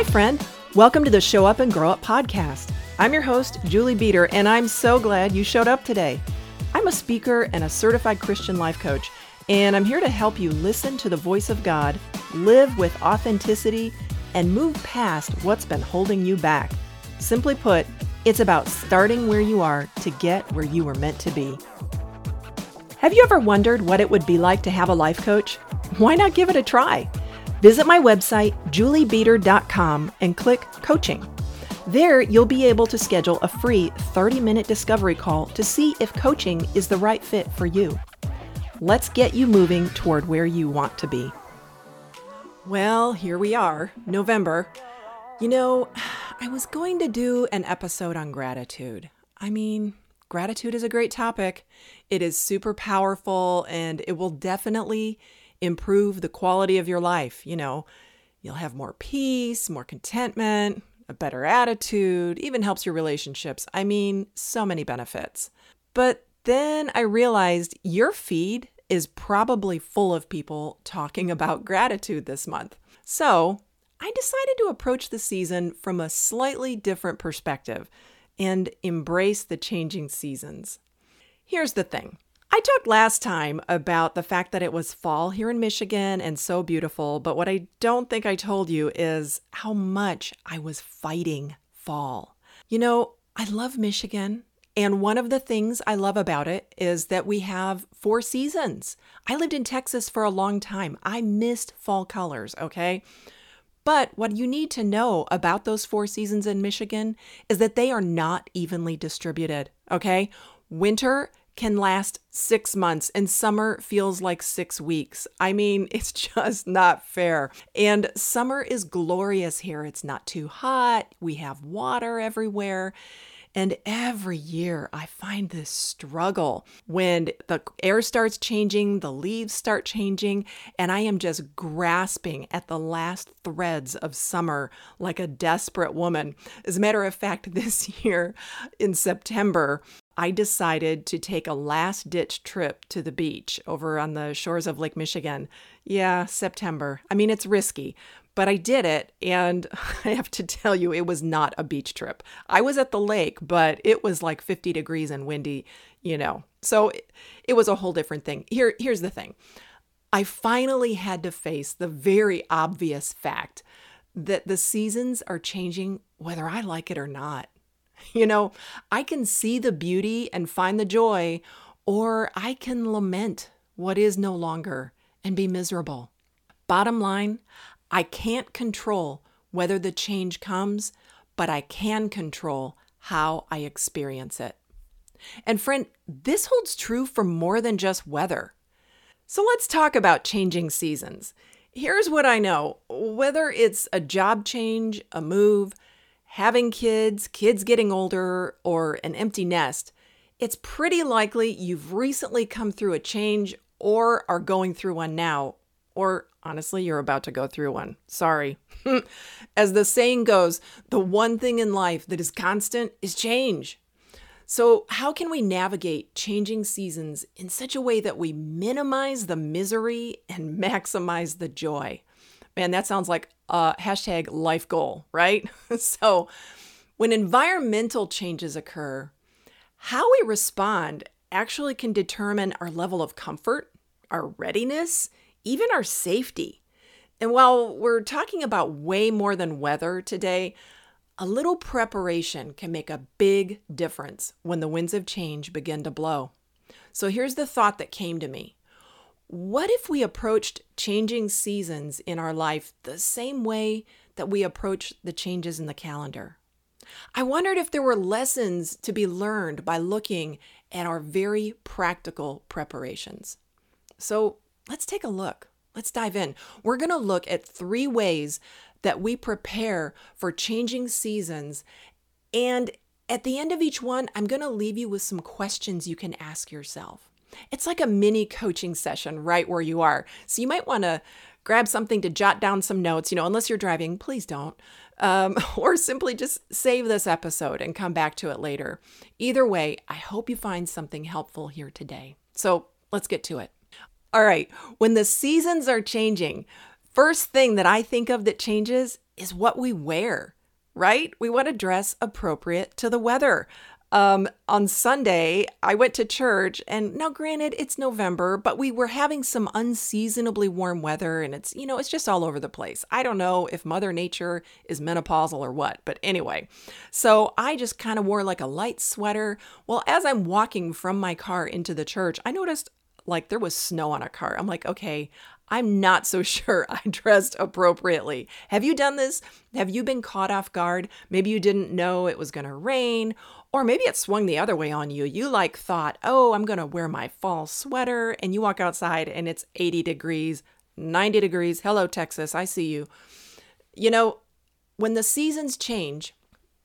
Hi, friend. Welcome to the Show Up and Grow Up podcast. I'm your host, Julie Beader, and I'm so glad you showed up today. I'm a speaker and a certified Christian life coach, and I'm here to help you listen to the voice of God, live with authenticity, and move past what's been holding you back. Simply put, it's about starting where you are to get where you were meant to be. Have you ever wondered what it would be like to have a life coach? Why not give it a try? Visit my website, juliebeader.com, and click Coaching. There, you'll be able to schedule a free 30 minute discovery call to see if coaching is the right fit for you. Let's get you moving toward where you want to be. Well, here we are, November. You know, I was going to do an episode on gratitude. I mean, gratitude is a great topic. It is super powerful and it will definitely improve the quality of your life. You know, you'll have more peace, more contentment, a better attitude, even helps your relationships. I mean, so many benefits. But then I realized your feed is probably full of people talking about gratitude this month. So I decided to approach the season from a slightly different perspective and embrace the changing seasons. Here's the thing I talked last time about the fact that it was fall here in Michigan and so beautiful, but what I don't think I told you is how much I was fighting fall. You know, I love Michigan. And one of the things I love about it is that we have four seasons. I lived in Texas for a long time. I missed fall colors, okay? But what you need to know about those four seasons in Michigan is that they are not evenly distributed, okay? Winter can last six months and summer feels like six weeks. I mean, it's just not fair. And summer is glorious here. It's not too hot, we have water everywhere. And every year I find this struggle when the air starts changing, the leaves start changing, and I am just grasping at the last threads of summer like a desperate woman. As a matter of fact, this year in September, I decided to take a last ditch trip to the beach over on the shores of Lake Michigan. Yeah, September. I mean, it's risky, but I did it, and I have to tell you, it was not a beach trip. I was at the lake, but it was like 50 degrees and windy, you know. So it, it was a whole different thing. Here, here's the thing I finally had to face the very obvious fact that the seasons are changing whether I like it or not. You know, I can see the beauty and find the joy, or I can lament what is no longer and be miserable. Bottom line, I can't control whether the change comes, but I can control how I experience it. And friend, this holds true for more than just weather. So let's talk about changing seasons. Here's what I know whether it's a job change, a move, having kids, kids getting older, or an empty nest, it's pretty likely you've recently come through a change or are going through one now, or honestly, you're about to go through one. Sorry. As the saying goes, the one thing in life that is constant is change. So, how can we navigate changing seasons in such a way that we minimize the misery and maximize the joy? Man, that sounds like a hashtag life goal, right? so, when environmental changes occur, how we respond actually can determine our level of comfort, our readiness, even our safety. And while we're talking about way more than weather today, a little preparation can make a big difference when the winds of change begin to blow. So here's the thought that came to me. What if we approached changing seasons in our life the same way that we approach the changes in the calendar? I wondered if there were lessons to be learned by looking at our very practical preparations. So let's take a look. Let's dive in. We're going to look at three ways that we prepare for changing seasons. And at the end of each one, I'm going to leave you with some questions you can ask yourself. It's like a mini coaching session right where you are. So you might want to grab something to jot down some notes, you know, unless you're driving, please don't. Um, or simply just save this episode and come back to it later. Either way, I hope you find something helpful here today. So let's get to it. All right, when the seasons are changing, First thing that I think of that changes is what we wear, right? We want to dress appropriate to the weather. Um, on Sunday, I went to church, and now, granted, it's November, but we were having some unseasonably warm weather, and it's, you know, it's just all over the place. I don't know if Mother Nature is menopausal or what, but anyway. So I just kind of wore like a light sweater. Well, as I'm walking from my car into the church, I noticed like there was snow on a car. I'm like, okay, I'm not so sure I dressed appropriately. Have you done this? Have you been caught off guard? Maybe you didn't know it was going to rain, or maybe it swung the other way on you. You like thought, oh, I'm going to wear my fall sweater, and you walk outside and it's 80 degrees, 90 degrees. Hello, Texas, I see you. You know, when the seasons change,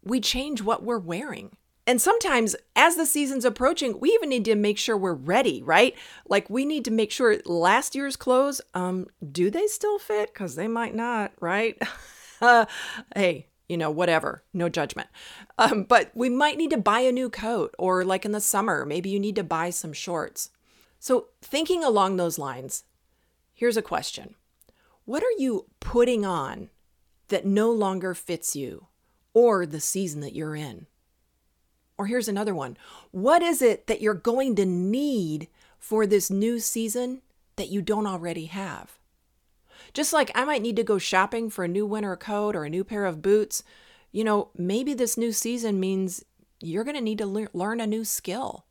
we change what we're wearing. And sometimes, as the season's approaching, we even need to make sure we're ready, right? Like we need to make sure last year's clothes, um, do they still fit? Because they might not, right? uh, hey, you know, whatever, no judgment. Um, but we might need to buy a new coat, or like in the summer, maybe you need to buy some shorts. So, thinking along those lines, here's a question What are you putting on that no longer fits you or the season that you're in? Or here's another one What is it that you're going to need for this new season that you don't already have? Just like I might need to go shopping for a new winter coat or a new pair of boots, you know, maybe this new season means you're going to need to le- learn a new skill.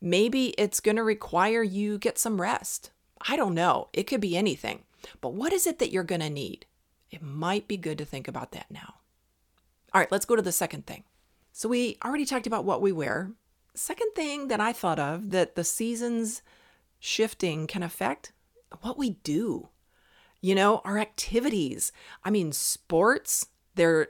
Maybe it's going to require you get some rest. I don't know. It could be anything. But what is it that you're going to need? It might be good to think about that now. All right, let's go to the second thing. So we already talked about what we wear. Second thing that I thought of that the seasons shifting can affect what we do. You know, our activities. I mean, sports, they're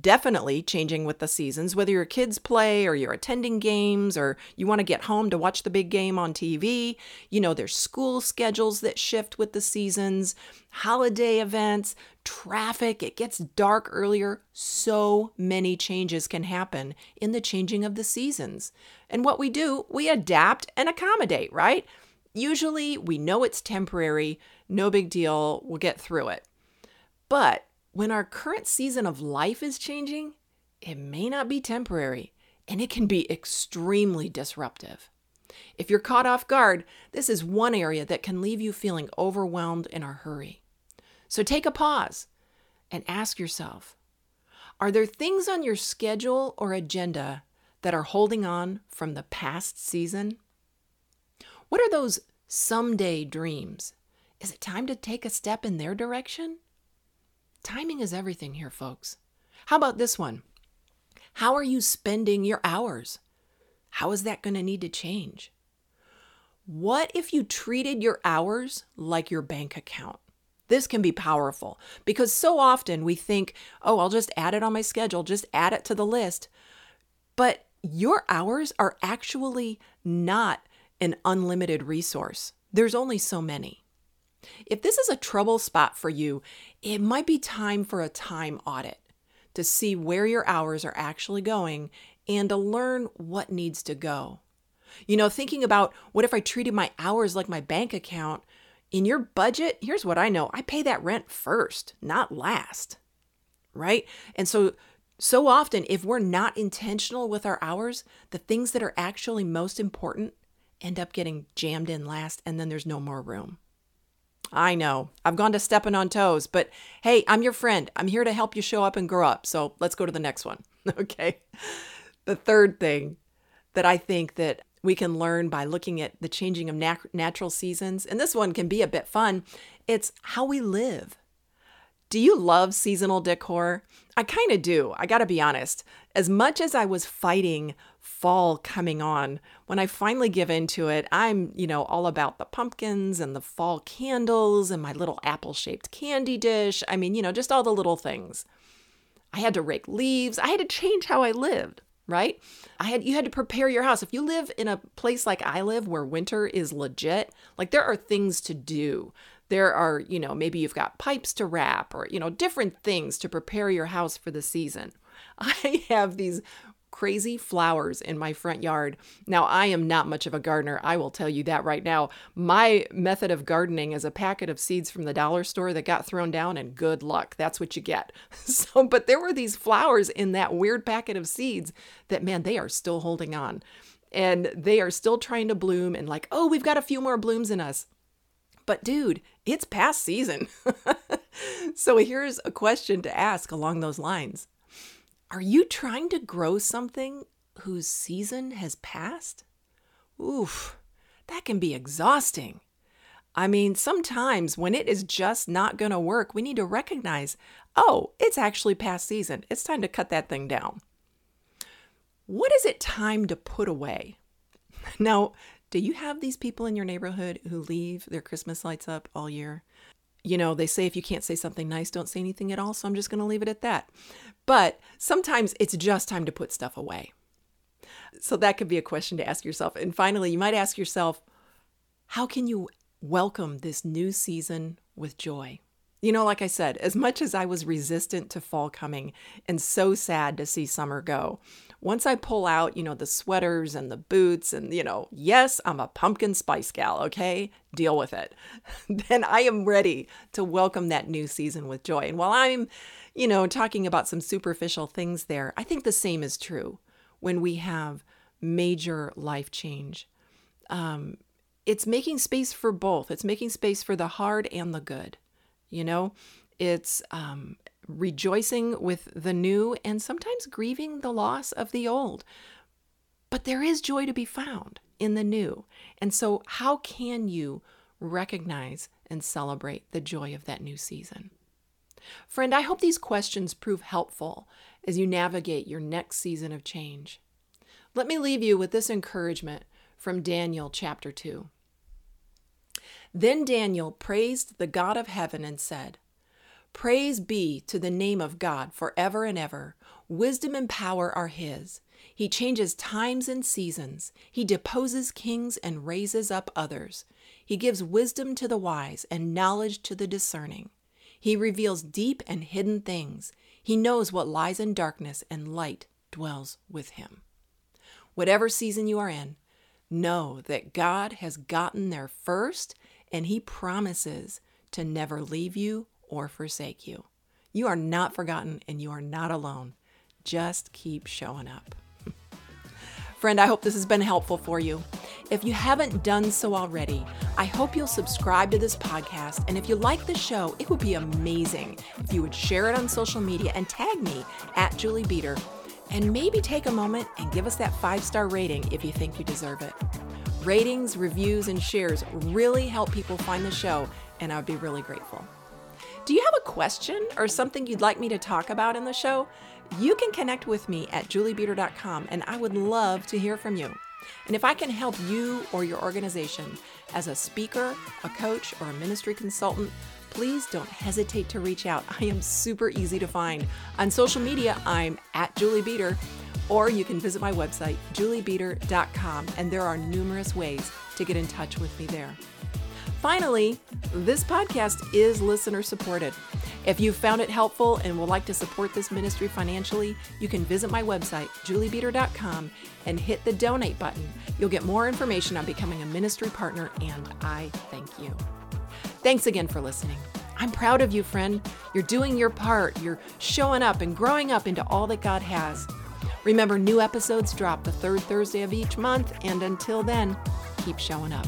definitely changing with the seasons, whether your kids play or you're attending games or you want to get home to watch the big game on TV. You know, there's school schedules that shift with the seasons, holiday events, traffic, it gets dark earlier. So many changes can happen in the changing of the seasons. And what we do, we adapt and accommodate, right? Usually we know it's temporary, no big deal, we'll get through it. But when our current season of life is changing, it may not be temporary and it can be extremely disruptive. If you're caught off guard, this is one area that can leave you feeling overwhelmed in a hurry. So take a pause and ask yourself Are there things on your schedule or agenda that are holding on from the past season? What are those someday dreams? Is it time to take a step in their direction? Timing is everything here, folks. How about this one? How are you spending your hours? How is that going to need to change? What if you treated your hours like your bank account? This can be powerful because so often we think, oh, I'll just add it on my schedule, just add it to the list. But your hours are actually not an unlimited resource, there's only so many. If this is a trouble spot for you, it might be time for a time audit to see where your hours are actually going and to learn what needs to go. You know, thinking about what if I treated my hours like my bank account? In your budget, here's what I know I pay that rent first, not last. Right? And so, so often, if we're not intentional with our hours, the things that are actually most important end up getting jammed in last, and then there's no more room. I know. I've gone to stepping on toes, but hey, I'm your friend. I'm here to help you show up and grow up. So let's go to the next one. Okay. The third thing that I think that we can learn by looking at the changing of nat- natural seasons, and this one can be a bit fun, it's how we live. Do you love seasonal decor? I kind of do. I got to be honest. As much as I was fighting fall coming on, when I finally give into it, I'm, you know, all about the pumpkins and the fall candles and my little apple shaped candy dish. I mean, you know, just all the little things. I had to rake leaves. I had to change how I lived, right? I had you had to prepare your house. If you live in a place like I live where winter is legit, like there are things to do. There are, you know, maybe you've got pipes to wrap or, you know, different things to prepare your house for the season. I have these crazy flowers in my front yard. Now, I am not much of a gardener. I will tell you that right now. My method of gardening is a packet of seeds from the dollar store that got thrown down, and good luck. That's what you get. So, but there were these flowers in that weird packet of seeds that, man, they are still holding on. And they are still trying to bloom, and like, oh, we've got a few more blooms in us. But dude, it's past season. so here's a question to ask along those lines Are you trying to grow something whose season has passed? Oof, that can be exhausting. I mean, sometimes when it is just not going to work, we need to recognize oh, it's actually past season. It's time to cut that thing down. What is it time to put away? Now, do you have these people in your neighborhood who leave their Christmas lights up all year? You know, they say if you can't say something nice, don't say anything at all. So I'm just going to leave it at that. But sometimes it's just time to put stuff away. So that could be a question to ask yourself. And finally, you might ask yourself, how can you welcome this new season with joy? You know, like I said, as much as I was resistant to fall coming and so sad to see summer go, once I pull out, you know, the sweaters and the boots and, you know, yes, I'm a pumpkin spice gal, okay? Deal with it. then I am ready to welcome that new season with joy. And while I'm, you know, talking about some superficial things there, I think the same is true when we have major life change. Um, it's making space for both. It's making space for the hard and the good. You know, it's um, rejoicing with the new and sometimes grieving the loss of the old. But there is joy to be found in the new. And so, how can you recognize and celebrate the joy of that new season? Friend, I hope these questions prove helpful as you navigate your next season of change. Let me leave you with this encouragement from Daniel chapter 2. Then Daniel praised the God of heaven and said, Praise be to the name of God forever and ever. Wisdom and power are His. He changes times and seasons. He deposes kings and raises up others. He gives wisdom to the wise and knowledge to the discerning. He reveals deep and hidden things. He knows what lies in darkness, and light dwells with him. Whatever season you are in, know that God has gotten there first, and He promises to never leave you or forsake you. You are not forgotten and you are not alone. Just keep showing up. Friend, I hope this has been helpful for you. If you haven't done so already, I hope you'll subscribe to this podcast. And if you like the show, it would be amazing if you would share it on social media and tag me at Julie Beader. And maybe take a moment and give us that five star rating if you think you deserve it. Ratings, reviews, and shares really help people find the show, and I would be really grateful. Do you have a question or something you'd like me to talk about in the show? You can connect with me at juliebeader.com and I would love to hear from you. And if I can help you or your organization as a speaker, a coach, or a ministry consultant, please don't hesitate to reach out. I am super easy to find. On social media, I'm at Julie Beader, or you can visit my website, juliebeader.com, and there are numerous ways to get in touch with me there. Finally, this podcast is listener supported. If you found it helpful and would like to support this ministry financially, you can visit my website, juliebeader.com, and hit the donate button. You'll get more information on becoming a ministry partner, and I thank you. Thanks again for listening. I'm proud of you, friend. You're doing your part. You're showing up and growing up into all that God has. Remember, new episodes drop the third Thursday of each month, and until then, keep showing up.